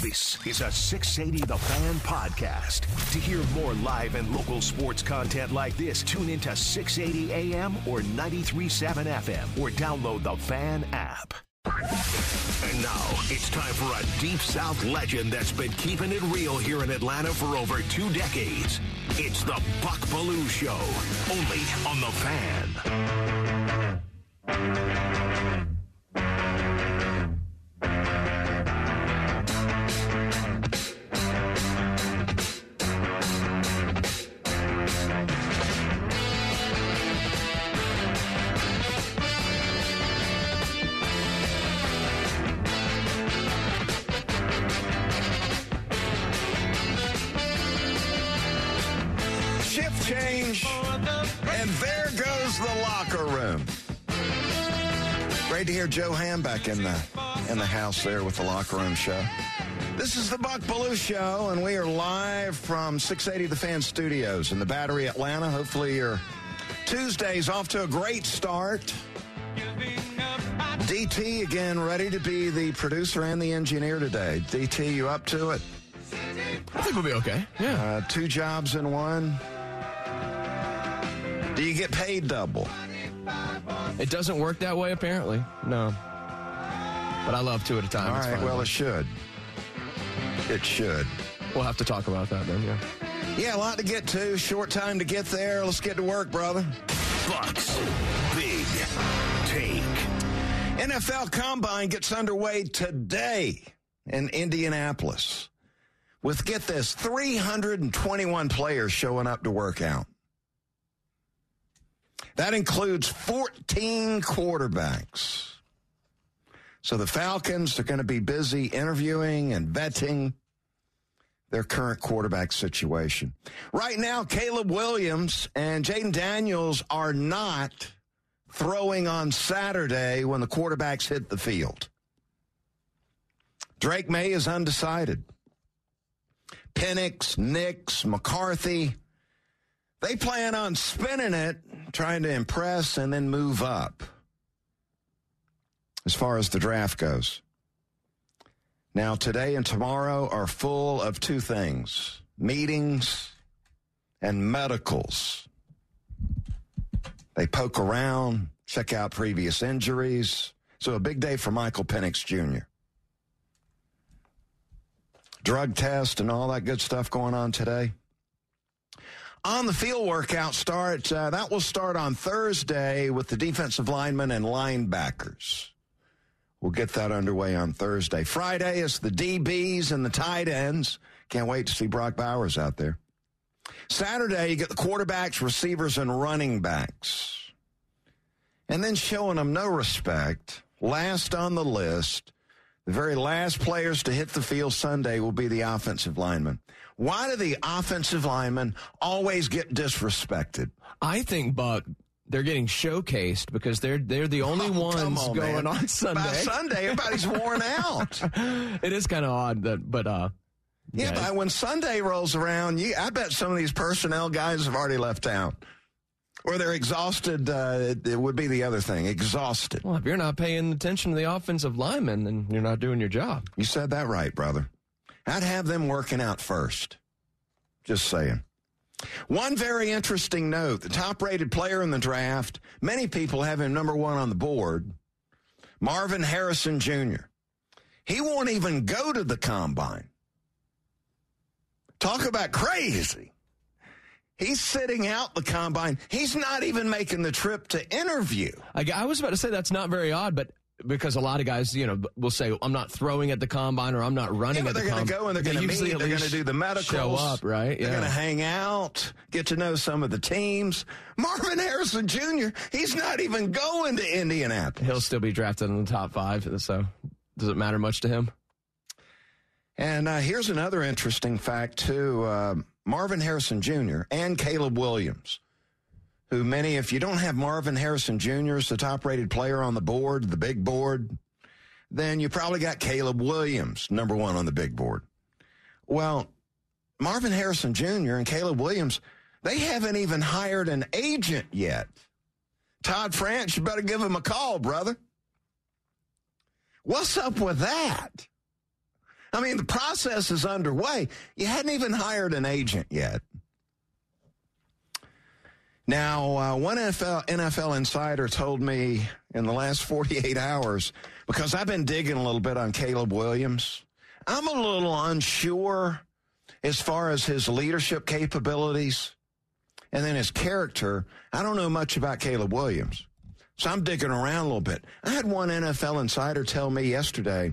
This is a 680 The Fan podcast. To hear more live and local sports content like this, tune into 680 AM or 93.7 FM or download the Fan app. And now it's time for a Deep South legend that's been keeping it real here in Atlanta for over two decades. It's the Buck Belue Show, only on the Fan. Great to hear Joe Ham back in the in the house there with the locker room show. This is the Buck Belue Show, and we are live from 680 The Fan Studios in the Battery, Atlanta. Hopefully, your Tuesday's off to a great start. DT again, ready to be the producer and the engineer today. DT, you up to it? I think we'll be okay. Yeah. Uh, two jobs in one. Do you get paid double? It doesn't work that way, apparently. No. But I love two at a time. All right, well, it should. It should. We'll have to talk about that then, yeah. Yeah, a lot to get to. Short time to get there. Let's get to work, brother. Bucks. Big take. NFL Combine gets underway today in Indianapolis with, get this, 321 players showing up to work out. That includes 14 quarterbacks. So the Falcons are going to be busy interviewing and vetting their current quarterback situation. Right now, Caleb Williams and Jayden Daniels are not throwing on Saturday when the quarterbacks hit the field. Drake Maye is undecided. Penix, Nix, McCarthy, they plan on spinning it, trying to impress and then move up as far as the draft goes. Now, today and tomorrow are full of two things meetings and medicals. They poke around, check out previous injuries. So, a big day for Michael Penix Jr. Drug test and all that good stuff going on today on the field workout start uh, that will start on Thursday with the defensive linemen and linebackers. We'll get that underway on Thursday. Friday is the DBs and the tight ends. Can't wait to see Brock Bowers out there. Saturday, you get the quarterbacks, receivers, and running backs. And then showing them no respect. Last on the list, the very last players to hit the field Sunday will be the offensive linemen. Why do the offensive linemen always get disrespected? I think, Buck, they're getting showcased because they're they're the only oh, ones on, going man. on Sunday. By Sunday, everybody's worn out. it is kind of odd that, but uh, yeah, yeah, but when Sunday rolls around, you, I bet some of these personnel guys have already left town. Or they're exhausted. Uh, it, it, would be the other thing. Exhausted. Well, if you're not paying attention to the offensive linemen, then you're not doing your job. You said that right, brother. I'd have them working out first. Just saying. One very interesting note the top rated player in the draft, many people have him number one on the board, Marvin Harrison Jr. He won't even go to the combine. Talk about crazy. He's sitting out the combine. He's not even making the trip to interview. I, I was about to say that's not very odd, but because a lot of guys, you know, will say, "I'm not throwing at the combine" or "I'm not running." Yeah, at they're going to go and they're going to meet. They're going to do the medicals. Show up, right? Yeah. They're going to hang out, get to know some of the teams. Marvin Harrison Jr. He's not even going to Indianapolis. He'll still be drafted in the top five. So, does it matter much to him? And uh, here's another interesting fact too: uh, Marvin Harrison Jr. and Caleb Williams who many, if you don't have Marvin Harrison Jr. as the top rated player on the board, the big board, then you probably got Caleb Williams, number one on the big board. Well, Marvin Harrison Jr. and Caleb Williams, they haven't even hired an agent yet. Todd France, you better give him a call, brother. What's up with that? I mean, the process is underway. You hadn't even hired an agent yet. Now, uh, one NFL, NFL insider told me in the last 48 hours, because I've been digging a little bit on Caleb Williams, I'm a little unsure as far as his leadership capabilities and then his character. I don't know much about Caleb Williams. So I'm digging around a little bit. I had one NFL insider tell me yesterday,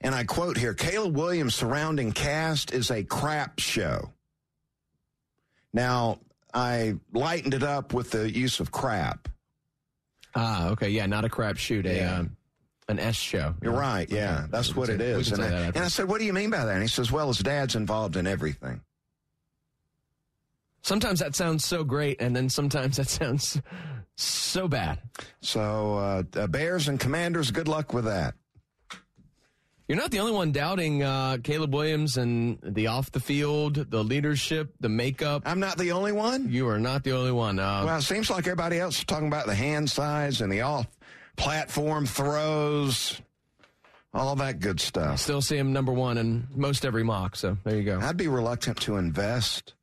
and I quote here Caleb Williams' surrounding cast is a crap show. Now, I lightened it up with the use of crap. Ah, okay, yeah, not a crap shoot, a Yeah. um, an S show. You're right. Yeah, Okay. that's We what say- it is. And I and I said, "What do you mean by that?" And he says, "Well, his dad's involved in everything." Sometimes that sounds so great, and then sometimes that sounds so bad. So, uh, uh, Bears and Commanders, good luck with that. You're not the only one doubting uh, Caleb Williams and the off the field, the leadership, the makeup. I'm not the only one. You are not the only one. Uh, Well, it seems like everybody else is talking about the hand size and the off platform throws, all that good stuff. still see him number one in most every mock. So there you go. I'd be reluctant to invest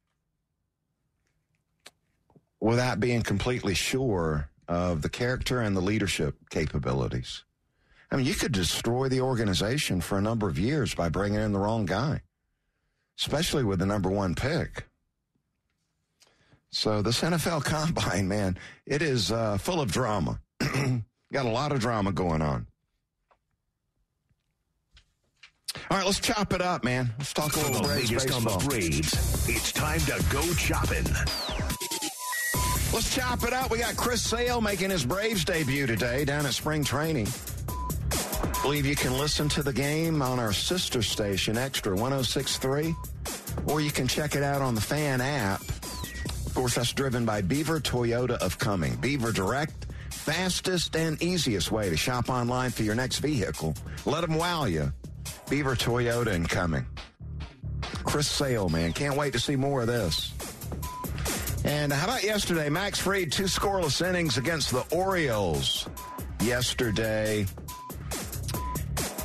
without being completely sure of the character and the leadership capabilities. I mean, you could destroy the organization for a number of years by bringing in the wrong guy, especially with the number one pick. So this NFL combine, man, it is uh, full of drama. Got a lot of drama going on. All right, let's chop it up, man. Let's talk a little the Braves latest on the. Braves, it's time to go chopping. Let's chop it up. We got Chris Sale making his Braves debut today down at spring training. Believe you can listen to the game on our sister station, Extra 1063, or you can check it out on the fan app. Of course, that's driven by Beaver Toyota of Cumming. Beaver Direct, fastest and easiest way to shop online for your next vehicle. Let them wow you. Beaver Toyota and Cumming. Chris Sale, man. Can't wait to see more of this. And how about yesterday? Max Fried, two scoreless innings against the Orioles yesterday.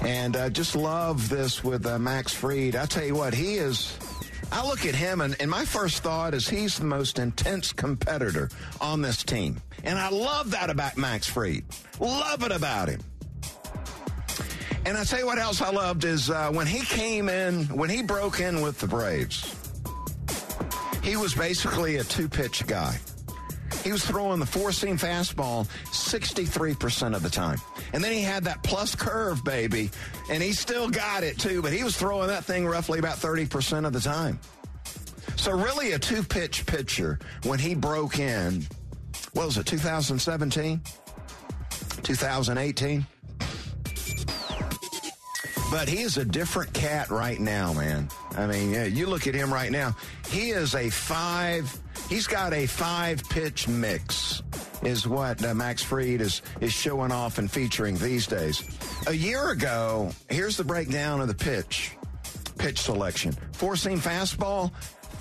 And uh, just love this with uh, Max Fried. I tell you what, he is. I look at him, and, and my first thought is he's the most intense competitor on this team. And I love that about Max Fried. Love it about him. And I tell you what else I loved is uh, when he came in, when he broke in with the Braves. He was basically a two pitch guy. He was throwing the four seam fastball 63% of the time. And then he had that plus curve, baby, and he still got it too, but he was throwing that thing roughly about 30% of the time. So, really, a two pitch pitcher when he broke in, what was it, 2017? 2018? But he is a different cat right now, man. I mean, yeah, you look at him right now. He is a five. He's got a five pitch mix, is what uh, Max Fried is is showing off and featuring these days. A year ago, here's the breakdown of the pitch pitch selection. Four seam fastball,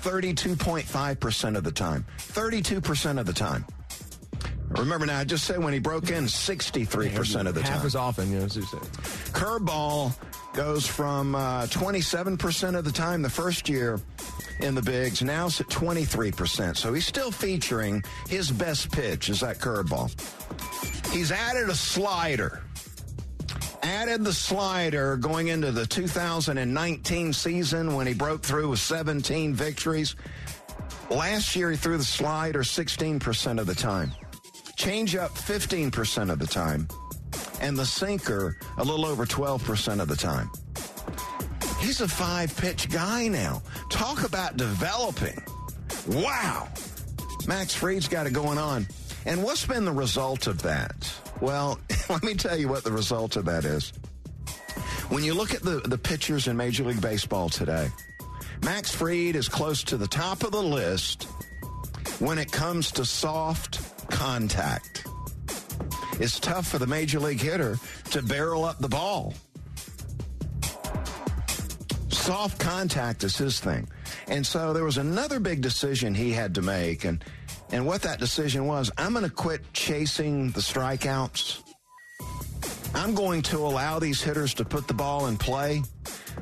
32.5% of the time. 32% of the time. Remember now, I just said when he broke in, 63% of the Half time. as often, you know, as you say. Curveball goes from uh, 27% of the time the first year in the bigs. Now it's at 23%. So he's still featuring his best pitch is that curveball. He's added a slider. added the slider going into the 2019 season when he broke through with 17 victories. Last year, he threw the slider 16% of the time, change up 15% of the time, and the sinker a little over 12% of the time. He's a five pitch guy now. Talk about developing. Wow. Max Fried's got it going on. And what's been the result of that? Well, let me tell you what the result of that is. When you look at the, the pitchers in Major League Baseball today, Max Fried is close to the top of the list when it comes to soft contact. It's tough for the major league hitter to barrel up the ball. Soft contact is his thing. And so there was another big decision he had to make. And, and what that decision was, I'm going to quit chasing the strikeouts. I'm going to allow these hitters to put the ball in play.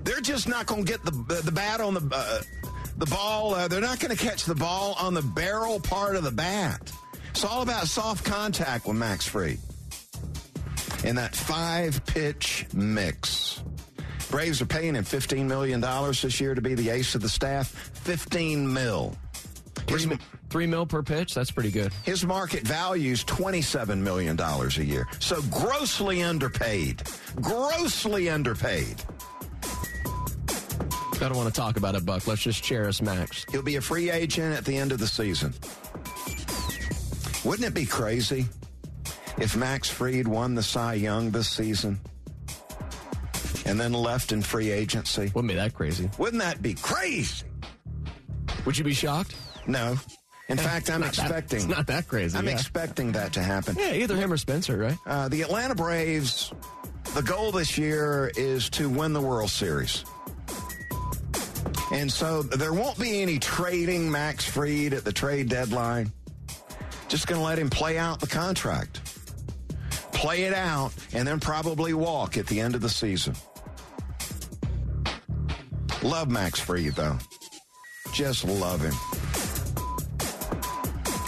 They're just not going to get the, the bat on the, uh, the ball. Uh, they're not going to catch the ball on the barrel part of the bat. It's all about soft contact with Max Fried. In that five pitch mix. Braves are paying him $15 million this year to be the ace of the staff. 15 mil. Three, three mil per pitch? That's pretty good. His market value is $27 million a year. So grossly underpaid. Grossly underpaid. I don't want to talk about it, Buck. Let's just cherish Max. He'll be a free agent at the end of the season. Wouldn't it be crazy if Max Fried won the Cy Young this season? and then left in free agency. Wouldn't be that crazy. Wouldn't that be crazy? Would you be shocked? No. In fact, I'm expecting. That, it's not that crazy. I'm yeah. expecting that to happen. Yeah, either him or Spencer, right? Uh, the Atlanta Braves, the goal this year is to win the World Series. And so there won't be any trading Max Fried at the trade deadline. Just going to let him play out the contract. Play it out and then probably walk at the end of the season. Love Max Fried, though. Just love him.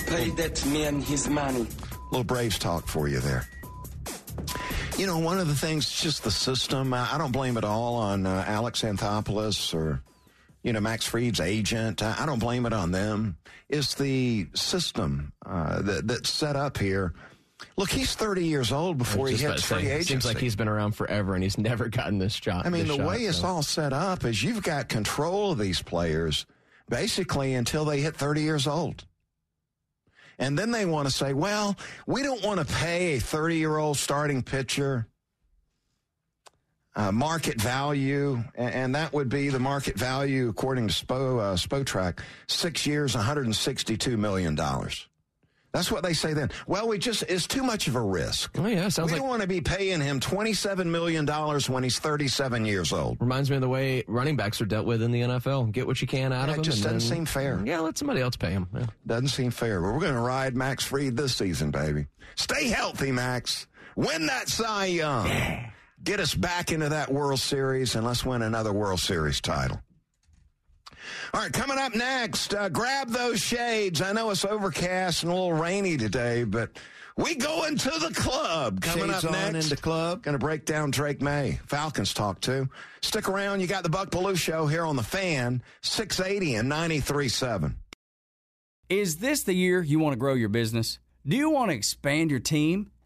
Pay that man his money. Little Braves talk for you there. You know, one of the things, just the system. I don't blame it all on uh, Alex Anthopoulos or, you know, Max Fried's agent. I don't blame it on them. It's the system uh, that, that's set up here Look, he's 30 years old before he hits free agency. Seems like he's been around forever and he's never gotten this job. I mean, the shot, way so. it's all set up is you've got control of these players basically until they hit 30 years old. And then they want to say, well, we don't want to pay a 30 year old starting pitcher uh, market value, and, and, that would be the market value according to Spo, uh, Spotrac, six years, $162 million. That's what they say then. Well, we just it's too much of a risk. Oh yeah, sounds we like don't want to be paying him twenty seven million dollars when he's thirty seven years old. Reminds me of the way running backs are dealt with in the NFL. Get what you can out yeah, of them. It just doesn't then, seem fair. Yeah, let somebody else pay him. Yeah. Doesn't seem fair. But we're going to ride Max Fried this season, baby. Stay healthy, Max. Win that Cy Young. Get us back into that World Series, and let's win another World Series title. All right, coming up next, uh, grab those shades. I know it's overcast and a little rainy today, but we go into the club. Coming shades up next, into club. Going to break down Drake Maye. Falcons talk too. Stick around. You got the Buck Belue Show here on the Fan, 680 and 93.7. Is this the year you want to grow your business? Do you want to expand your team?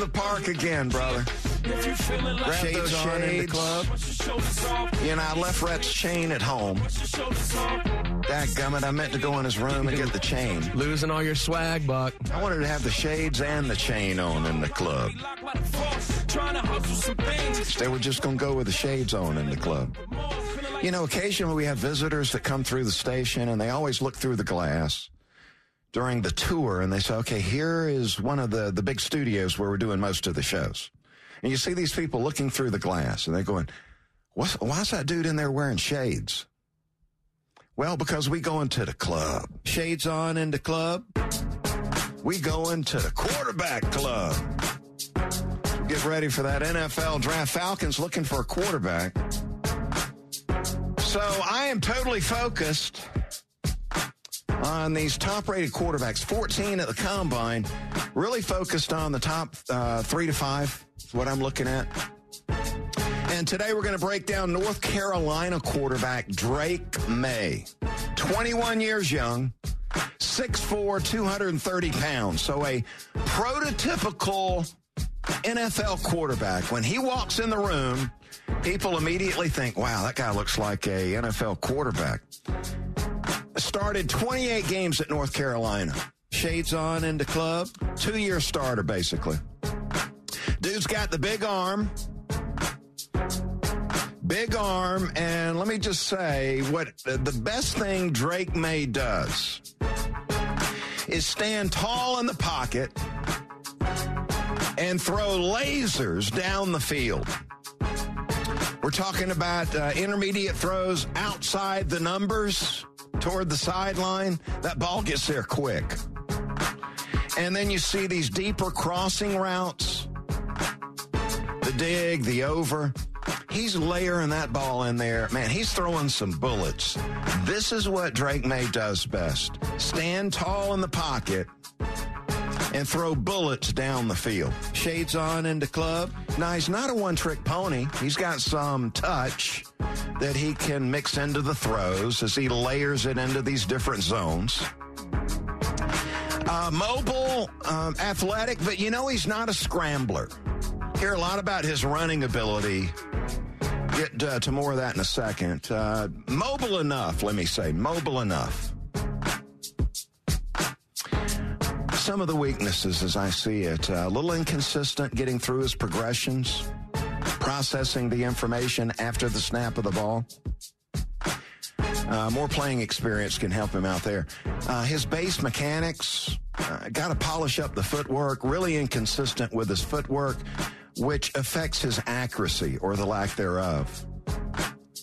the park again, brother. Grab Shades those on in the club. You know, I left Rhett's chain at home. That gummit, I meant to go in his room and get the chain. Losing all your swag, Buck. I wanted to have the shades and the chain on in the club. They were just going to go with the shades on in the club. You know, occasionally we have visitors that come through the station and they always look through the glass during the tour and they say, okay, here is one of the, the big studios where we're doing most of the shows. And you see these people looking through the glass and they're going, What's, why's that dude in there wearing shades? Well, because we go into the club. Shades on in the club. We go into the quarterback club. Get ready for that NFL draft. Falcons looking for a quarterback. So I am totally focused on these top rated quarterbacks, 14 at the combine, really focused on the top uh, three to five, what I'm looking at. And today we're going to break down North Carolina quarterback Drake Maye, 21 years young, 6'4, 230 pounds. So a prototypical NFL quarterback. When he walks in the room, people immediately think, wow, that guy looks like a NFL quarterback. Started 28 games at North Carolina. Shades on into the club. Two year starter, basically. Dude's got the big arm. Big arm. And let me just say what the best thing Drake Maye does is stand tall in the pocket and throw lasers down the field. We're talking about uh, intermediate throws outside the numbers toward the sideline. That ball gets there quick. And then you see these deeper crossing routes, the dig, the over. He's layering that ball in there. Man, he's throwing some bullets. This is what Drake Maye does best stand tall in the pocket and throw bullets down the field. Shades on into club. Now, he's not a one trick pony. He's got some touch that he can mix into the throws as he layers it into these different zones. Uh, mobile, um, athletic, but you know he's not a scrambler. Hear a lot about his running ability. Get uh, to more of that in a second. Uh, mobile enough, let me say, mobile enough. Some of the weaknesses, as I see it, uh, a little inconsistent getting through his progressions, processing the information after the snap of the ball. Uh, more playing experience can help him out there. Uh, his base mechanics, uh, got to polish up the footwork, really inconsistent with his footwork, which affects his accuracy or the lack thereof.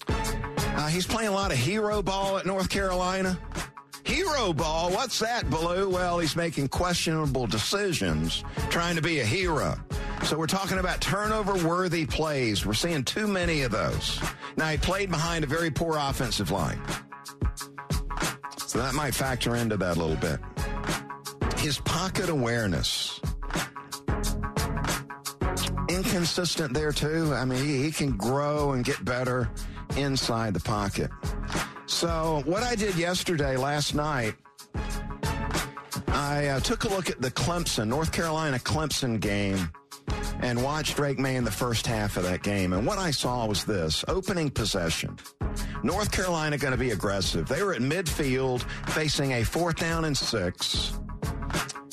Uh, he's playing a lot of hero ball at North Carolina. Hero ball, what's that, Belue? Well, he's making questionable decisions, trying to be a hero. So we're talking about turnover worthy plays. We're seeing too many of those. Now, he played behind a very poor offensive line. So that might factor into that a little bit. His pocket awareness. Inconsistent there, too. I mean, he, he can grow and get better inside the pocket. So, what I did yesterday, last night, I uh, took a look at the Clemson, North Carolina Clemson game and watched Drake Maye in the first half of that game. And what I saw was this opening possession. North Carolina going to be aggressive. They were at midfield facing a fourth down and six.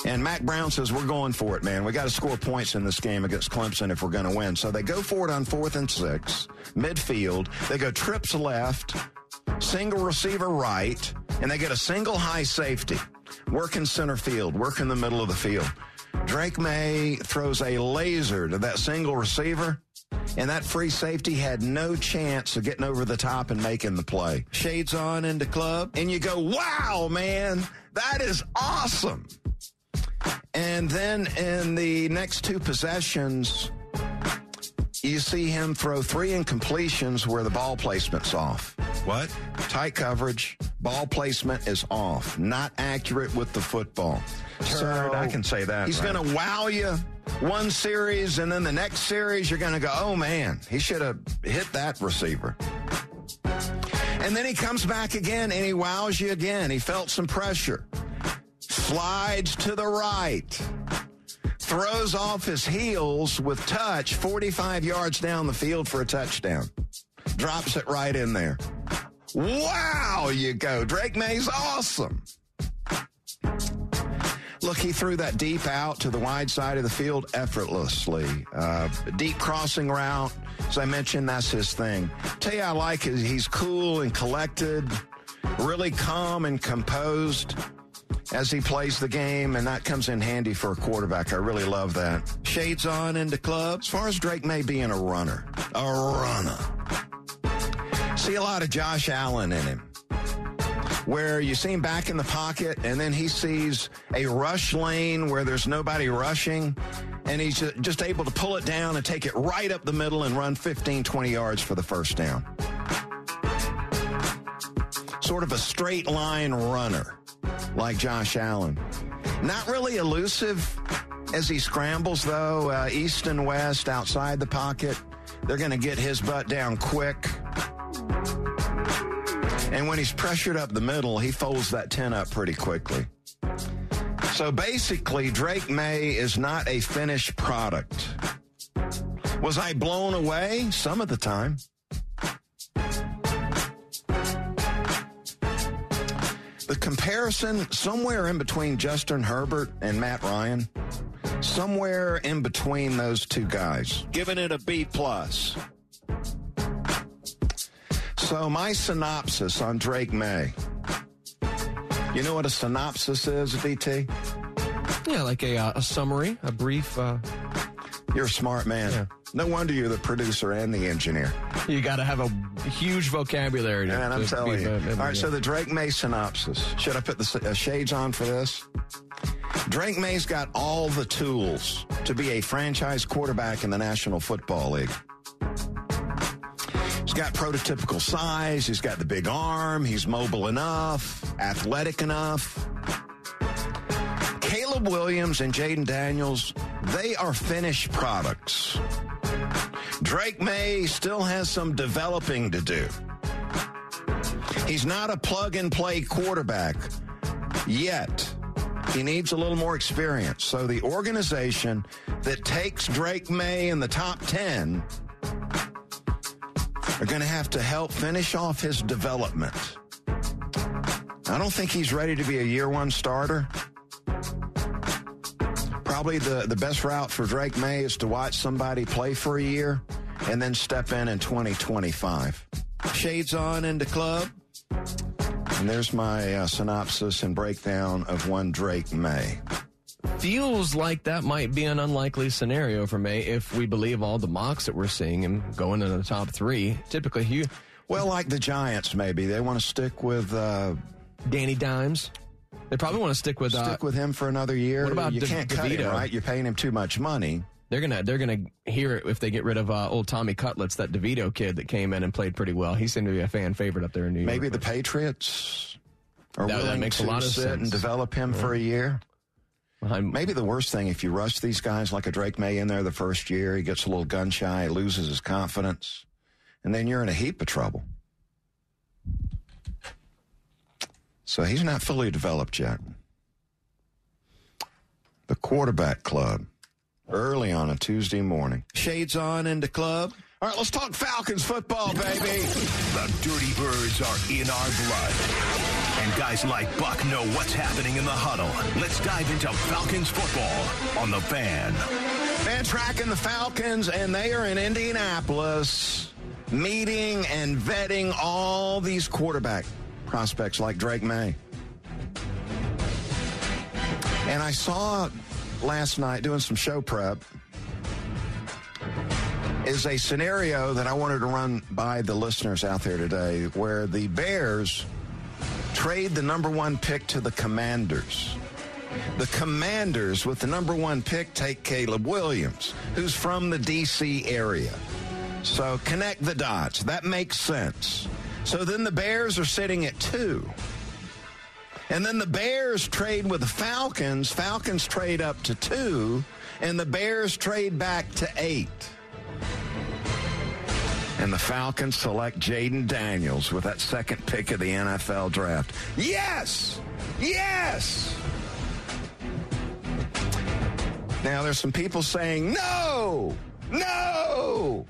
And Mack Brown says, We're going for it, man. We got to score points in this game against Clemson if we're going to win. So they go for it on fourth and six, midfield. They go trips left, single receiver right, and they get a single high safety. Work in center field, work in the middle of the field. Drake Maye throws a laser to that single receiver, and that free safety had no chance of getting over the top and making the play. Shades on into club, and you go, wow, man, that is awesome. And then in the next two possessions, you see him throw three incompletions where the ball placement's off. What? Tight coverage, ball placement is off, not accurate with the football. Turd, I can say that, He's right. going to wow you one series, and then the next series, you're going to go, oh man, he should have hit that receiver. And then he comes back again and he wows you again. He felt some pressure. slides to the right, throws off his heels with touch 45 yards down the field for a touchdown. Drops it right in there. Wow, you go. Drake Maye's awesome. Look, he threw that deep out to the wide side of the field effortlessly. Uh, deep crossing route. As I mentioned, that's his thing. Tell you, I like it. He's cool and collected, really calm and composed as he plays the game, and that comes in handy for a quarterback. I really love that. Shades on into club. As far as Drake Maye being a runner, a runner. See a lot of Josh Allen in him where you see him back in the pocket and then he sees a rush lane where there's nobody rushing and he's just able to pull it down and take it right up the middle and run 15, 20 yards for the first down. Sort of a straight line runner like Josh Allen. Not really elusive as he scrambles, though, uh, east and west, outside the pocket. They're going to get his butt down quick. And when he's pressured up the middle, he folds that 10 up pretty quickly. So basically, Drake Maye is not a finished product. Was I blown away? Some of the time. The comparison somewhere in between Justin Herbert and Matt Ryan, somewhere in between those two guys, giving it a B plus. So, my synopsis on Drake Maye. You know what a synopsis is, DT? Yeah, like a, uh, a summary, a brief. Uh... You're a smart man. Yeah. No wonder you're the producer and the engineer. You got to have a huge vocabulary. Man, I'm telling you. All right, so the Drake Maye synopsis. Should I put the uh, shades on for this? Drake Maye's got all the tools to be a franchise quarterback in the National Football League. He's got prototypical size. He's got the big arm. He's mobile enough, athletic enough. Caleb Williams and Jayden Daniels, they are finished products. Drake Maye still has some developing to do. He's not a plug and play quarterback yet. He needs a little more experience. So the organization that takes Drake Maye in the top 10 are going to have to help finish off his development. I don't think he's ready to be a year one starter. Probably the, the best route for Drake Maye is to watch somebody play for a year and then step in in 2025. Shades on into club. And there's my uh, synopsis and breakdown of one Drake Maye. feels like that might be an unlikely scenario for Maye if we believe all the mocks that we're seeing him going into the top three. Typically, he. Well, like the Giants, maybe they want to stick with uh, Danny Dimes. They probably want to stick with uh, stick with him for another year. What about you De- can't DeVito? cut him, right? You're paying him too much money. They're gonna they're gonna hear it if they get rid of uh, old Tommy Cutlets, that DeVito kid that came in and played pretty well. He seemed to be a fan favorite up there in New York. Maybe the Patriots are That- that willing a to lot of sit sense. and develop him for a year. I'm- Maybe the worst thing if you rush these guys like a Drake Maye in there the first year, he gets a little gun shy, loses his confidence, and then you're in a heap of trouble. So he's not fully developed yet. The quarterback club, early on a Tuesday morning. Shades on into club. All right, let's talk Falcons football, baby. The Dirty Birds are in our blood. And guys like Buck know what's happening in the huddle. Let's dive into Falcons football on the fan. Fan tracking the Falcons, and they are in Indianapolis meeting and vetting all these quarterback prospects like Drake Maye. And I saw last night doing some show prep is a scenario that I wanted to run by the listeners out there today where the Bears trade the number one pick to the Commanders. The Commanders, with the number one pick, take Caleb Williams, who's from the D.C. area. So connect the dots. That makes sense. So then the Bears are sitting at two. And then the Bears trade with the Falcons. Falcons trade up to two, and the Bears trade back to eight. And the Falcons select Jayden Daniels with that second pick of the NFL draft. Yes! Yes! Now, there's some people saying, no, no.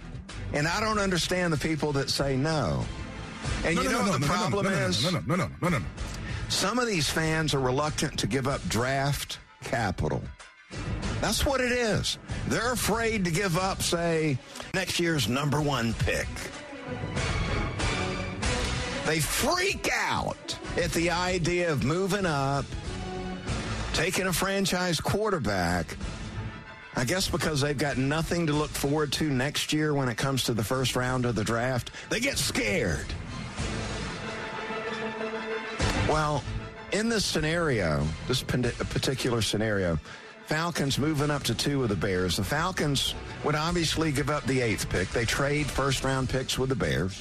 And I don't understand the people that say no. And No, you no, know no, the problem is? No, no, no, no, no, no, no. Some of these fans are reluctant to give up draft capital. That's what it is. They're afraid to give up, say, next year's number one pick. They freak out at the idea of moving up, taking a franchise quarterback. I guess because they've got nothing to look forward to next year when it comes to the first round of the draft, they get scared. Well, in this scenario, this particular scenario, Falcons moving up to two with the Bears. The Falcons would obviously give up the eighth pick. They trade first round picks with the Bears.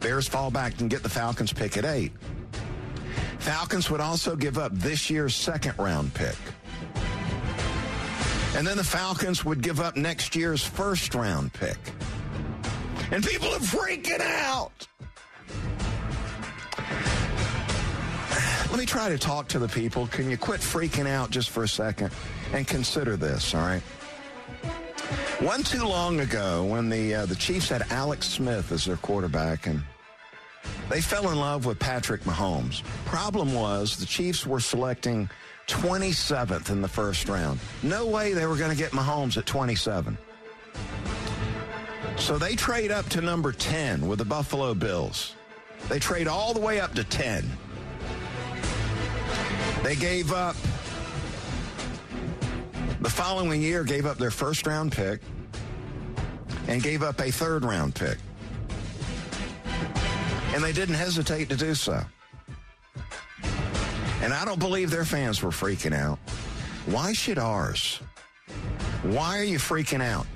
Bears fall back and get the Falcons pick at eight. Falcons would also give up this year's second round pick. And then the Falcons would give up next year's first round pick. And people are freaking out. Let me try to talk to the people. Can you quit freaking out just for a second and consider this, all right? One too long ago, when the uh, the Chiefs had Alex Smith as their quarterback, and they fell in love with Patrick Mahomes. Problem was the Chiefs were selecting 27th in the first round. No way they were going to get Mahomes at 27. So they trade up to number 10 with the Buffalo Bills. They trade all the way up to 10. They gave up the following year gave up their first round pick and gave up a third round pick. And they didn't hesitate to do so. And I don't believe their fans were freaking out. Why should ours? Why are you freaking out?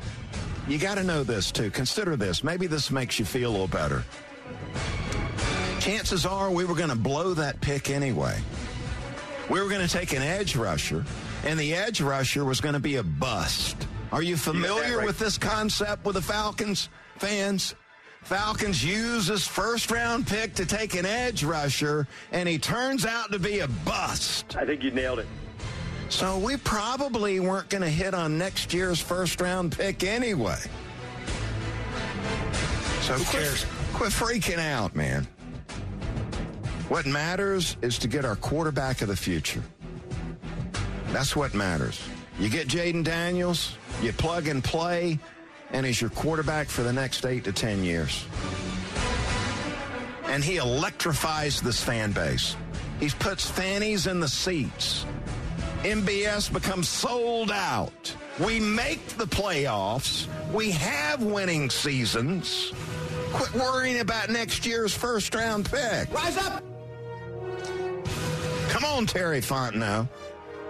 You got to know this too. Consider this. Maybe this makes you feel a little better. Chances are we were going to blow that pick anyway. We were going to take an edge rusher, and the edge rusher was going to be a bust. Are you familiar right. with this concept with the Falcons fans? Falcons use this first round pick to take an edge rusher, and he turns out to be a bust. I think you nailed it. So we probably weren't going to hit on next year's first round pick anyway. So Who cares? Quit, quit freaking out, man. What matters is to get our quarterback of the future. That's what matters. You get Jayden Daniels, you plug and play, and he's your quarterback for the next eight to ten years. And he electrifies this fan base. He puts fannies in the seats. MBS becomes sold out. We make the playoffs. We have winning seasons. Quit worrying about next year's first round pick. Rise up! Come on, Terry Fontenot,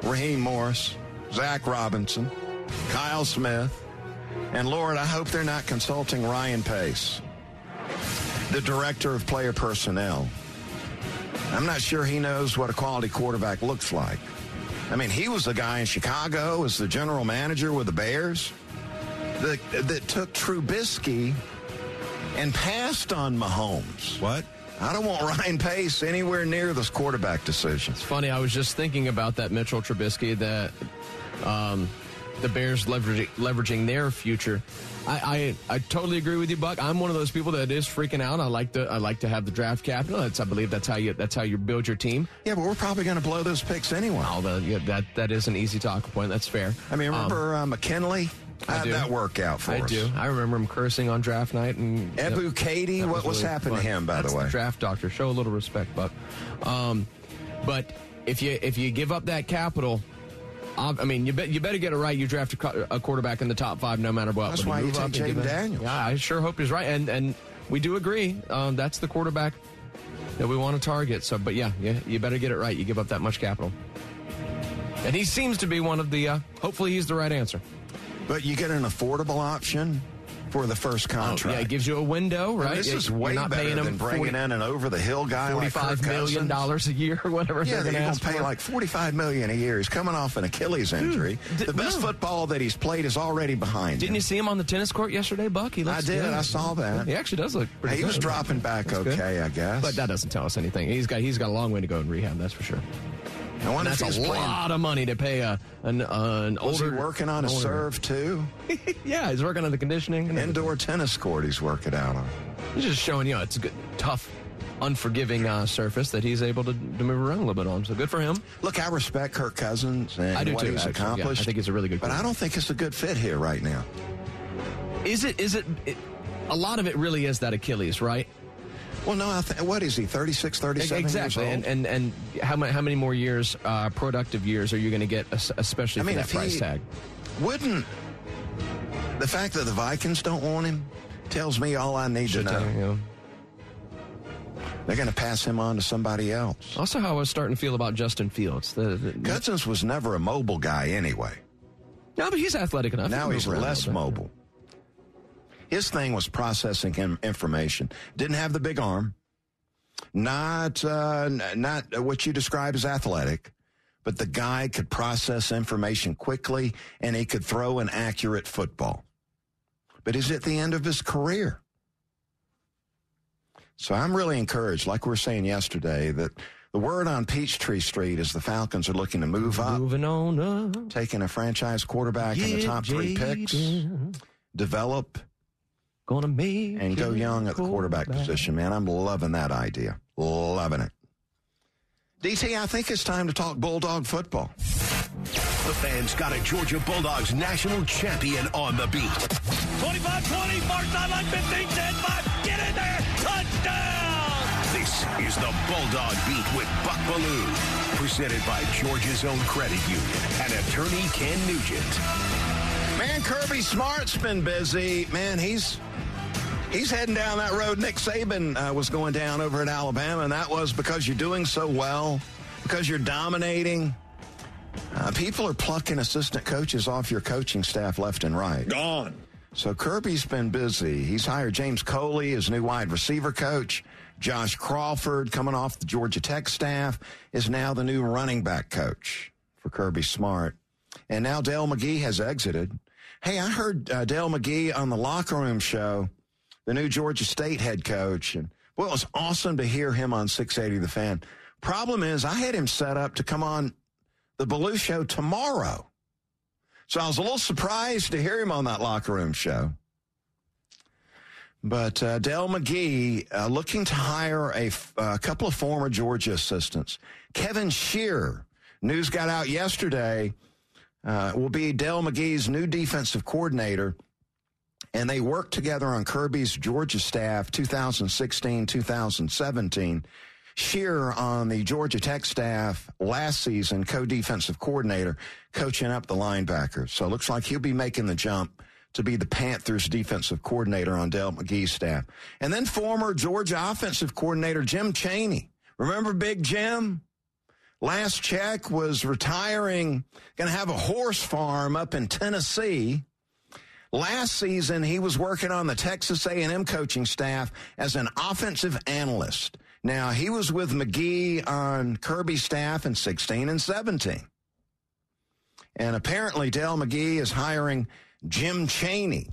Raheem Morris, Zac Robinson, Kyle Smith, and Lord, I hope they're not consulting Ryan Pace, the director of player personnel. I'm not sure he knows what a quality quarterback looks like. I mean, he was the guy in Chicago as the general manager with the Bears that, that took Trubisky and passed on Mahomes. What? I don't want Ryan Pace anywhere near this quarterback decision. It's funny. I was just thinking about that Mitchell Trubisky that um, the Bears leveraging, leveraging their future. I, I, I totally agree with you, Buck. I'm one of those people that is freaking out. I like to I like to have the draft capital. That's I believe that's how you that's how you build your team. Yeah, but we're probably going to blow those picks anyway. The, yeah, that that is an easy talking point. That's fair. I mean, remember um, uh, McKinley? I How'd do. that work out for us? I us? do. I remember him cursing on draft night and Ebu yep, Katie, what was really happened to him, by That's the way? draft doctor. Show a little respect, Buck. Um, but if you if you give up that capital, I mean, you bet you better get it right. You draft a, a quarterback in the top five, no matter what. That's why you take up and Jayden give it- Daniels. Yeah, I sure hope he's right, and and we do agree. Um, that's the quarterback that we want to target. So, but yeah, yeah, you better get it right. You give up that much capital, and he seems to be one of the. Uh, hopefully, he's the right answer. But you get an affordable option for the first Oh, contract. yeah, it gives you a window, And right? This is way not better paying than bringing 40 in an over-the-hill guy like Forty-five million dollars a year, or whatever Yeah, they're going to going ask to pay like forty-five million a year. He's coming off an Achilles injury. d- the best no. football that he's played is already behind him. Didn't him. you see him on the tennis court yesterday, Buck? He I did. good. I saw that. He actually does look pretty He good. was dropping back That's good. okay, I guess. But that doesn't tell us anything. He's got he's got a long way to go in rehab, that's for sure. I wonder that's if he's a playing- lot of money to pay a an, uh, an Was he working on a older- serve too? yeah, he's working on the conditioning. and Indoor tennis court he's working out on. He's just showing you know it's a good, tough, unforgiving uh, surface that he's able to, to move around a little bit on. So good for him. Look, I respect Kirk Cousins and I do what too, he's actually. Yeah, accomplished. I think he's a really good But I don't think it's a good fit here right now. Is it? Is it? it a lot of it really is that Achilles, right? Well, no, I th- what is he, 36, 37 exactly. years And, old? and and how many how many more years, uh, productive years, are you going to get, especially I mean, for that price tag? Wouldn't the fact that the Vikings don't want him tells me all I need to know. tell you, you. They're going to pass him on to somebody else. Also, how I was starting to feel about Justin Fields. The, the, Cousins was never a mobile guy anyway. no, but he's athletic enough. Now he's move around a less mobile. His thing was processing him information. Didn't have the big arm. Not uh, not what you describe as athletic, but the guy could process information quickly and he could throw an accurate football. But he's at the end of his career. So I'm really encouraged, like we were saying yesterday, that the word on Peachtree Street is the Falcons are looking to move up Moving on up. taking a franchise quarterback in the top three picks, develop Gonna make and go young at the quarterback position. Man, I'm loving that idea. Loving it. DT, I think it's time to talk Bulldog football. The fans got a Georgia Bulldogs national champion on the beat. 25-20, far sideline, 15, 10, 5, get in there, touchdown! This is the Bulldog Beat with Buck Belue, presented by Georgia's own credit union and attorney Ken Nugent. Man, Kirby Smart's been busy. Man, he's he's heading down that road Nick Saban uh, was going down over at Alabama, and that was because you're doing so well, because you're dominating. Uh, people are plucking assistant coaches off your coaching staff left and right. Gone. So Kirby's been busy. He's hired James Coley as new wide receiver coach. Josh Crawford, coming off the Georgia Tech staff, is now the new running back coach for Kirby Smart. And now Dell McGee has exited. Hey, I heard uh, Dell McGee on the locker room show, the new Georgia State head coach. And well, it was awesome to hear him on 680 The Fan. Problem is, I had him set up to come on the Belue show tomorrow. So I was a little surprised to hear him on that locker room show. But uh, Dell McGee uh, looking to hire a, f- a couple of former Georgia assistants. Kevin Sherrer, news got out yesterday, uh, will be Dell McGee's new defensive coordinator. And they worked together on Kirby's Georgia staff 2016, 2017. Sherrer on the Georgia Tech staff last season, co-defensive coordinator, coaching up the linebackers. So it looks like he'll be making the jump to be the Panthers defensive coordinator on Dell McGee's staff. And then former Georgia offensive coordinator Jim Chaney. Remember Big Jim? Last check was retiring, going to have a horse farm up in Tennessee. Last season, he was working on the Texas A&M coaching staff as an offensive analyst. Now, he was with McGee on Kirby's staff in 16 and 17. And apparently, Dell McGee is hiring Jim Chaney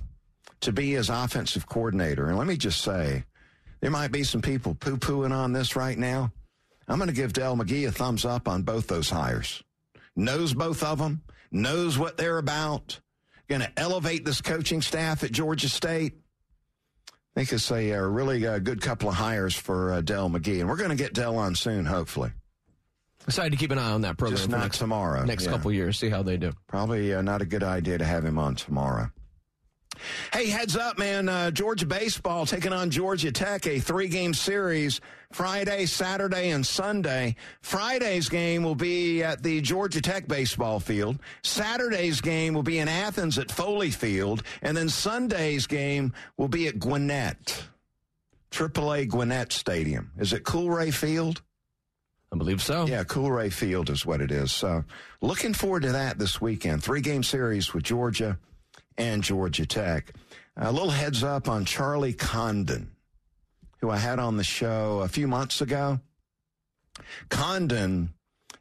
to be his offensive coordinator. And let me just say, there might be some people poo pooing on this right now. I'm going to give Dell McGee a thumbs up on both those hires. Knows both of them, knows what they're about, going to elevate this coaching staff at Georgia State. I think it's a, uh really uh, good couple of hires for uh, Dell McGee, and we're going to get Dell on soon, hopefully. Excited to keep an eye on that program Just not next, tomorrow. next Yeah. couple years. See how they do. Probably uh, not a good idea to have him on tomorrow. Hey, heads up, man. Uh, Georgia baseball taking on Georgia Tech, a three game series Friday, Saturday, and Sunday. Friday's game will be at the Georgia Tech baseball field. Saturday's game will be in Athens at Foley Field. And then Sunday's game will be at Gwinnett, AAA Gwinnett Stadium. Is it Coolray Field? I believe so. Yeah, Coolray Field is what it is. So looking forward to that this weekend. Three game series with Georgia and Georgia Tech. A little heads up on Charlie Condon, who I had on the show a few months ago. Condon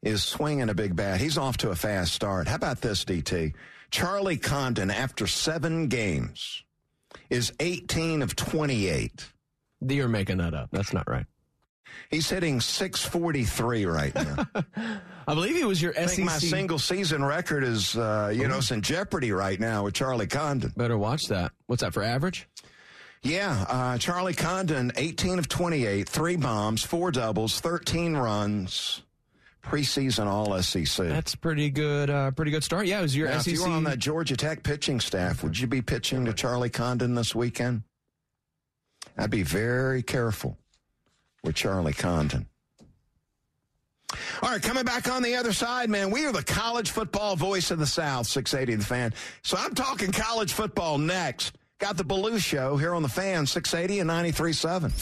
is swinging a big bat. He's off to a fast start. How about this, DT? Charlie Condon, after seven games, is 18 of 28. You're making that up. That's not right. He's hitting 643 right now. I believe he was your I SEC. think my single season record is, uh, you know, it's in jeopardy right now with Charlie Condon. Better watch that. What's that for average? Yeah, uh, Charlie Condon, 18 of 28, three bombs, four doubles, 13 runs, preseason All SEC. That's pretty good. Uh, pretty good start. Yeah, it was your Now, SEC. if you were on that Georgia Tech pitching staff, would you be pitching to Charlie Condon this weekend? I'd be very careful with Charlie Condon. All right, coming back on the other side, man, we are the college football voice of the South, 680 the fan. So I'm talking college football next. Got the Belue Show here on the fan, 680 and 93.7.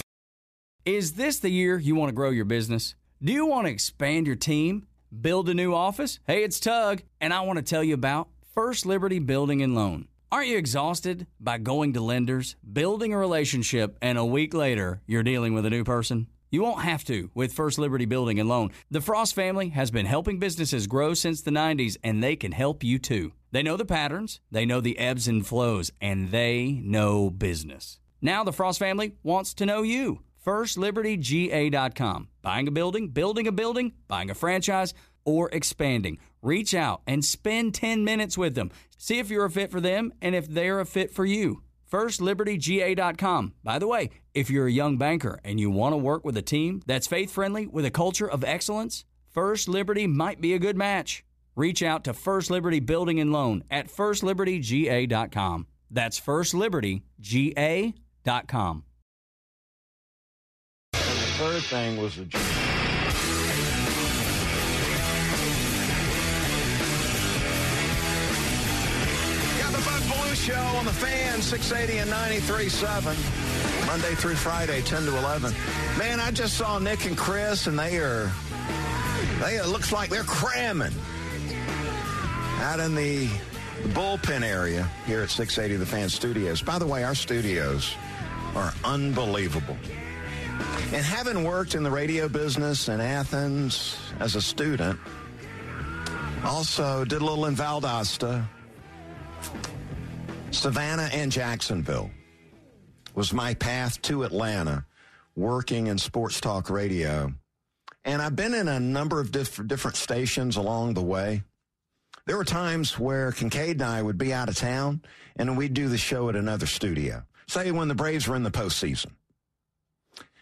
Is this the year you want to grow your business? Do you want to expand your team? Build a new office? Hey, it's Tug, and I want to tell you about First Liberty Building and Loan. Aren't you exhausted by going to lenders, building a relationship, and a week later you're dealing with a new person? You won't have to with First Liberty Building and Loan. The Frost family has been helping businesses grow since the 90s, and they can help you too. They know the patterns, they know the ebbs and flows, and they know business. Now the Frost family wants to know you. FirstLibertyGA.com. Buying a building, building a building, buying a franchise, or expanding. Reach out and spend 10 minutes with them. See if you're a fit for them and if they're a fit for you. FirstLibertyGA.com. By the way, if you're a young banker and you want to work with a team that's faith friendly with a culture of excellence, First Liberty might be a good match. Reach out to First Liberty Building and Loan at FirstLibertyGA.com. That's FirstLibertyGA.com. The third thing was a Show on the fan, 680 and 93.7. Monday through Friday, 10 to 11. Man, I just saw Nick and Chris, and they are, they it looks like they're cramming out in the bullpen area here at 680 The Fan Studios. By the way, our studios are unbelievable. And having worked in the radio business in Athens as a student, also did a little in Valdosta, Savannah, and Jacksonville was my path to Atlanta, working in sports talk radio. And I've been in a number of diff- different stations along the way. There were times where Kincaid and I would be out of town and we'd do the show at another studio. Say when the Braves were in the postseason.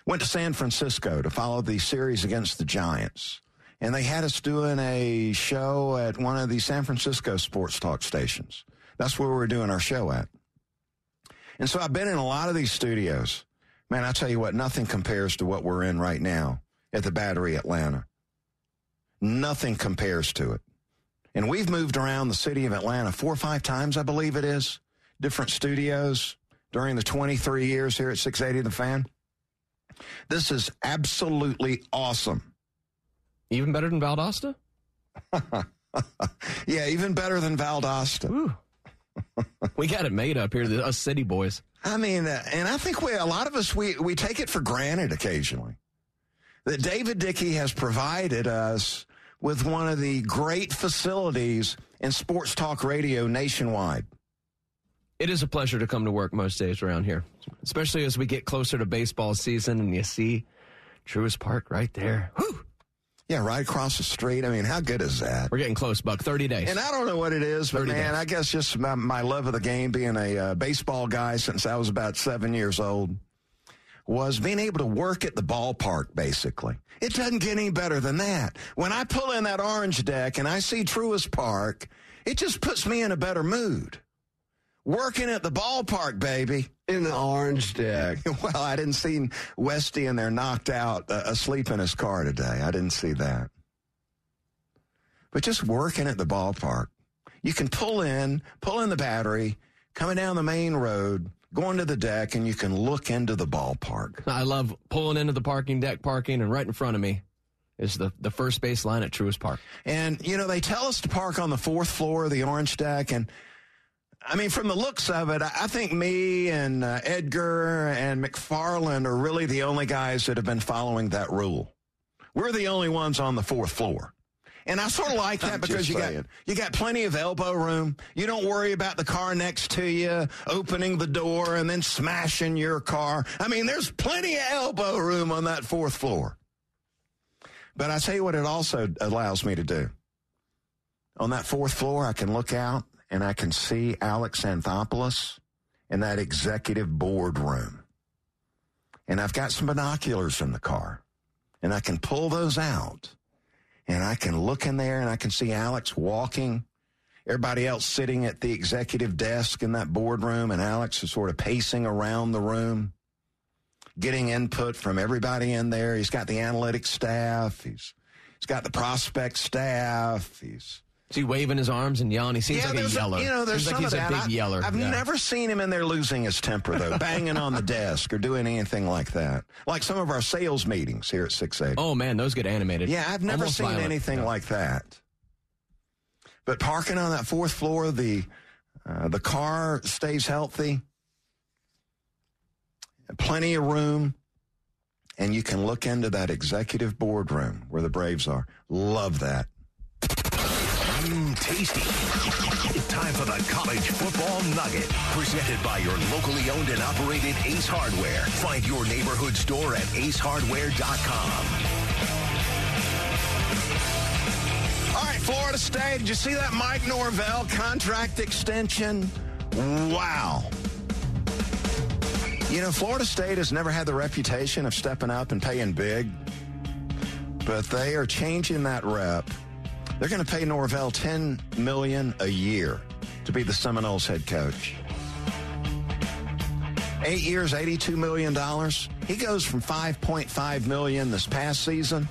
Went to San Francisco to follow the series against the Giants. And they had us doing a show at one of the San Francisco sports talk stations. That's where we're doing our show at. And so I've been in a lot of these studios. Man, I tell you what, nothing compares to what we're in right now at the Battery Atlanta. Nothing compares to it. And we've moved around the city of Atlanta four or five times, I believe it is, different studios during the 23 years here at 680 The Fan. This is absolutely awesome. Even better than Valdosta? Yeah, even better than Valdosta. We got it made up here, the, us city boys. I mean, uh, and I think we, a lot of us, we, we take it for granted occasionally that David Dickey has provided us with one of the great facilities in sports talk radio nationwide. It is a pleasure to come to work most days around here, especially as we get closer to baseball season and you see Truist Park right there. Whew. Yeah, right across the street. I mean, how good is that? We're getting close, Buck. 30 days. And I don't know what it is, but man, days. I guess just my, my love of the game, being a uh, baseball guy since I was about seven years old, was being able to work at the ballpark, basically. It doesn't get any better than that. When I pull in that orange deck and I see Truist Park, it just puts me in a better mood. Working at the ballpark, baby. in the orange deck. Well, I didn't see Westy in there knocked out, uh, asleep in his car today. I didn't see that. But just working at the ballpark, you can pull in, pull in the battery, coming down the main road, going to the deck, and you can look into the ballpark. I love pulling into the parking deck, parking, and right in front of me is the, the first base line at Truist Park. And, you know, they tell us to park on the fourth floor of the orange deck. And I mean, from the looks of it, I think me and uh, Edgar and McFarland are really the only guys that have been following that rule. We're the only ones on the fourth floor. And I sort of like that because you got you got plenty of elbow room. You don't worry about the car next to you opening the door and then smashing your car. I mean, there's plenty of elbow room on that fourth floor. But I tell you what, it also allows me to do. On that fourth floor, I can look out and I can see Alex Anthopoulos in that executive boardroom. And I've got some binoculars in the car and I can pull those out and I can look in there and I can see Alex walking, everybody else sitting at the executive desk in that boardroom, and Alex is sort of pacing around the room, getting input from everybody in there. He's got the analytics staff, he's he's got the prospect staff, he's is he waving his arms and yelling? He seems yeah, like a yeller. You know, there's seems some like he's of a that. big yeller. I, have yeah. never seen him in there losing his temper though, banging on the desk or doing anything like that. Like some of our sales meetings here at 680. Oh man, those get animated. Yeah, I've never Almost seen violent. anything like that. But parking on that fourth floor, the uh, the car stays healthy, plenty of room, and you can look into that executive boardroom where the Braves are. Love that. Mmm, tasty. Time for the college football nugget. Presented by your locally owned and operated Ace Hardware. Find your neighborhood store at acehardware.com. All right, Florida State. Did you see that Mike Norvell contract extension? Wow. You know, Florida State has never had the reputation of stepping up and paying big, but they are changing that rep. They're going to pay Norvell 10 million a year to be the Seminoles head coach. Eight years, $82 million. He goes from 5.5 million this past season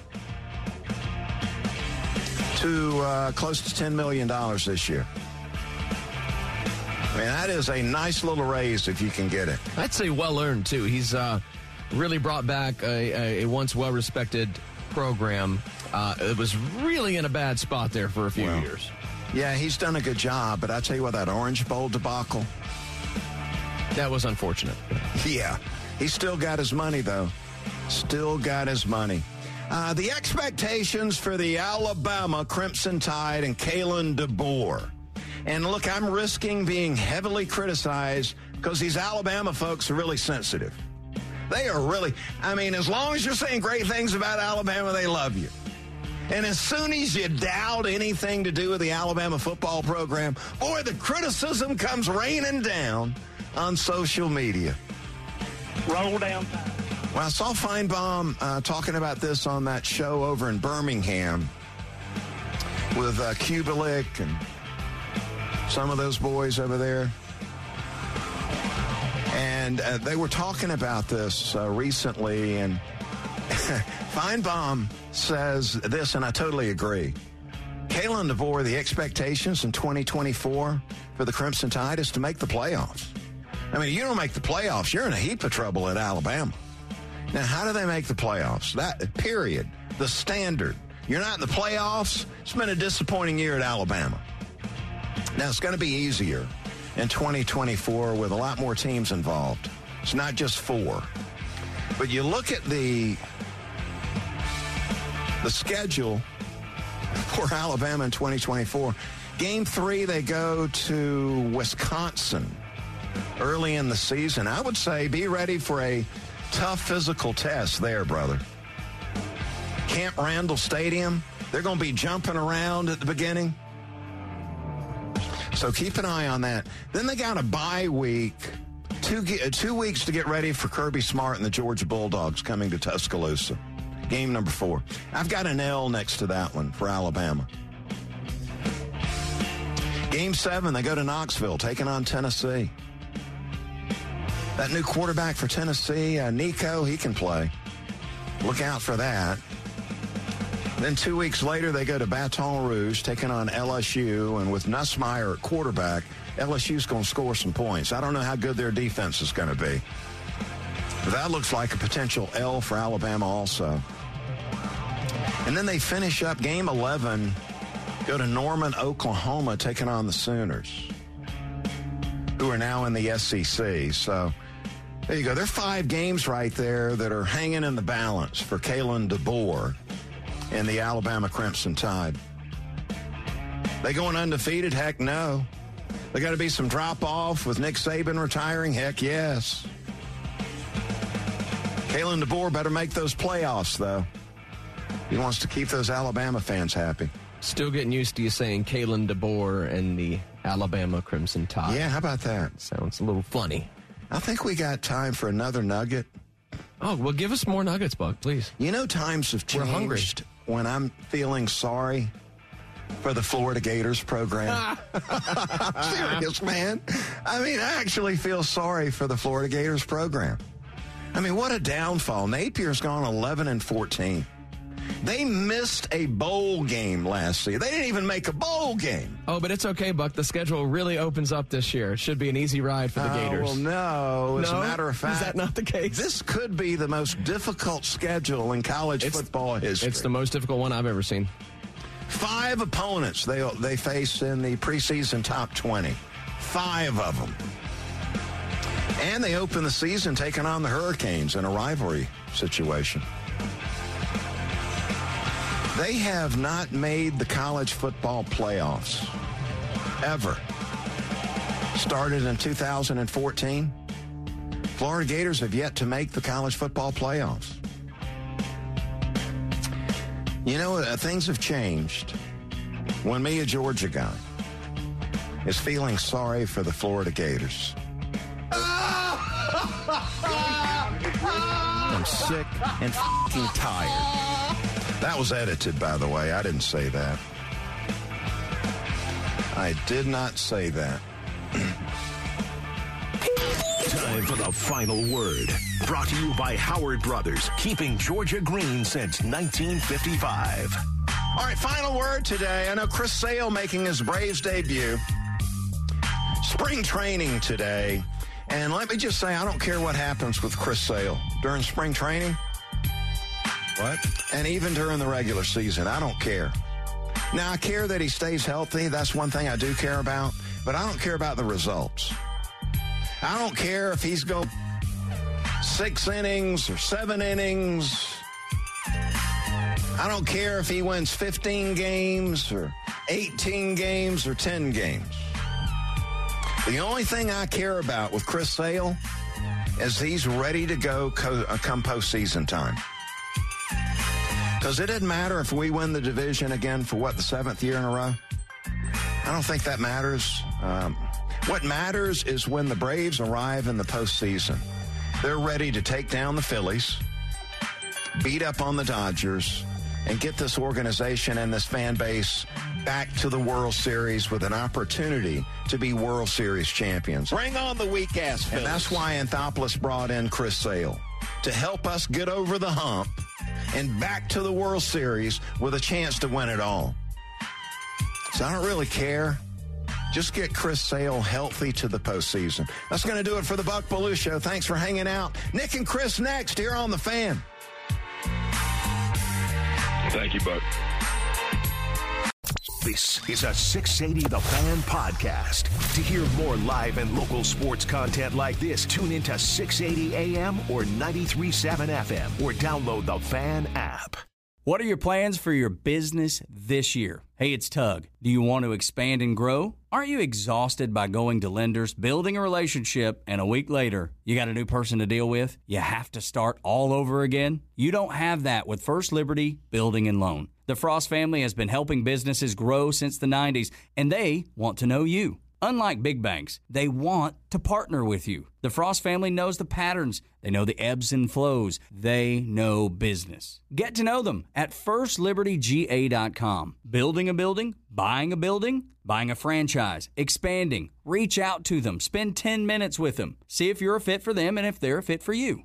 to uh, close to $10 million this year. I mean, that is a nice little raise if you can get it. I'd say well earned too. He's uh, really brought back a, a, a once well respected program. Uh, it was really in a bad spot there for a few Well. years. Yeah, he's done a good job, but I tell you what, that Orange Bowl debacle, That was unfortunate. yeah, he still got his money, though. Still got his money. Uh, the expectations for the Alabama Crimson Tide and Kalen DeBoer. And look, I'm risking being heavily criticized because these Alabama folks are really sensitive. They are really, I mean, as long as you're saying great things about Alabama, they love you. And as soon as you doubt anything to do with the Alabama football program, boy, the criticism comes raining down on social media. Roll down. Well, I saw Finebaum uh, talking about this on that show over in Birmingham with uh, Cubelic and some of those boys over there. And uh, they were talking about this uh, recently, and Finebaum says this, and I totally agree. Kalen DeBoer, the expectations in 2024 for the Crimson Tide is to make the playoffs. I mean, you don't make the playoffs, you're in a heap of trouble at Alabama. Now, how do they make the playoffs? That period, the standard. You're not in the playoffs. It's been a disappointing year at Alabama. Now, it's going to be easier in 2024 with a lot more teams involved. It's not just four. But you look at the the schedule for Alabama in 2024. Game three, they go to Wisconsin early in the season. I would say be ready for a tough physical test there, brother. Camp Randall Stadium, they're going to be jumping around at the beginning. So keep an eye on that. Then they got a bye week, two, uh, two weeks to get ready for Kirby Smart and the Georgia Bulldogs coming to Tuscaloosa. Game number four. I've got an L next to that one for Alabama. Game seven, they go to Knoxville, taking on Tennessee. That new quarterback for Tennessee, uh, Nico, he can play. Look out for that. Then two weeks later, they go to Baton Rouge, taking on LSU, and with Nussmeier at quarterback, LSU's going to score some points. I don't know how good their defense is going to be. But that looks like a potential L for Alabama also. And then they finish up game 11, go to Norman, Oklahoma, taking on the Sooners, who are now in the SEC. So there you go. There are five games right there that are hanging in the balance for Kalen DeBoer and the Alabama Crimson Tide. They going undefeated? Heck no. They got to be some drop off with Nick Saban retiring? Heck yes. Kalen DeBoer better make those playoffs, though. He wants to keep those Alabama fans happy. Still getting used to you saying Kalen DeBoer and the Alabama Crimson Tide. Yeah, how about that? Sounds a little funny. I think we got time for another nugget. Oh, well, give us more nuggets, Buck, please. You know, times have changed We're hungry. When I'm feeling sorry for the Florida Gators program. Serious, man. I mean, I actually feel sorry for the Florida Gators program. I mean, what a downfall. Napier's gone 11 and 14. They missed a bowl game last year. They didn't even make a bowl game. Oh, but it's okay, Buck. The schedule really opens up this year. It should be an easy ride for the Oh, Gators. well, no. As No? a matter of fact, Is that not the case? This could be the most difficult schedule in college It's- football history. It's the most difficult one I've ever seen. Five opponents they they face in the preseason top 20. Five of them. And they open the season taking on the Hurricanes in a rivalry situation. They have not made the college football playoffs ever. Started in 2014. Florida Gators have yet to make the college football playoffs. You know, uh, things have changed when me, a Georgia guy, is feeling sorry for the Florida Gators. I'm sick and tired. That was edited, by the way. I didn't say that. I did not say that. Time for the final word. Brought to you by Howard Brothers, keeping Georgia green since 1955. All right, final word today. I know Chris Sale making his Braves debut. Spring training today. And let me just say, I don't care what happens with Chris Sale during spring training. What? And even during the regular season, I don't care. Now, I care that he stays healthy. That's one thing I do care about. But I don't care about the results. I don't care if he's go six innings or seven innings. I don't care if he wins 15 games or 18 games or 10 games. The only thing I care about with Chris Sale is he's ready to go co- uh, come postseason time. Because it doesn't matter if we win the division again for what, the seventh year in a row? I don't think that matters. Um, what matters is when the Braves arrive in the postseason. They're ready to take down the Phillies, beat up on the Dodgers, and get this organization and this fan base back to the World Series with an opportunity to be World Series champions. Bring on the weak ass And that's why Anthopoulos brought in Chris Sale to help us get over the hump and back to the World Series with a chance to win it all. So I don't really care. Just get Chris Sale healthy to the postseason. That's going to do it for the Buck Belue Show. Thanks for hanging out. Nick and Chris next here on The Fan. Thank you, Buck. This is a 680 The Fan podcast. To hear more live and local sports content like this, tune into 680 AM or 937 FM or download the Fan app. What are your plans for your business this year? Hey, it's Tug. Do you want to expand and grow? Aren't you exhausted by going to lenders, building a relationship, and a week later, you got a new person to deal with? You have to start all over again? You don't have that with First Liberty Building and Loan. The Frost family has been helping businesses grow since the 90s, and they want to know you. Unlike big banks, they want to partner with you. The Frost family knows the patterns, they know the ebbs and flows, they know business. Get to know them at firstlibertyga.com. Building a building, buying a building, buying a franchise, expanding. Reach out to them, spend 10 minutes with them, see if you're a fit for them and if they're a fit for you.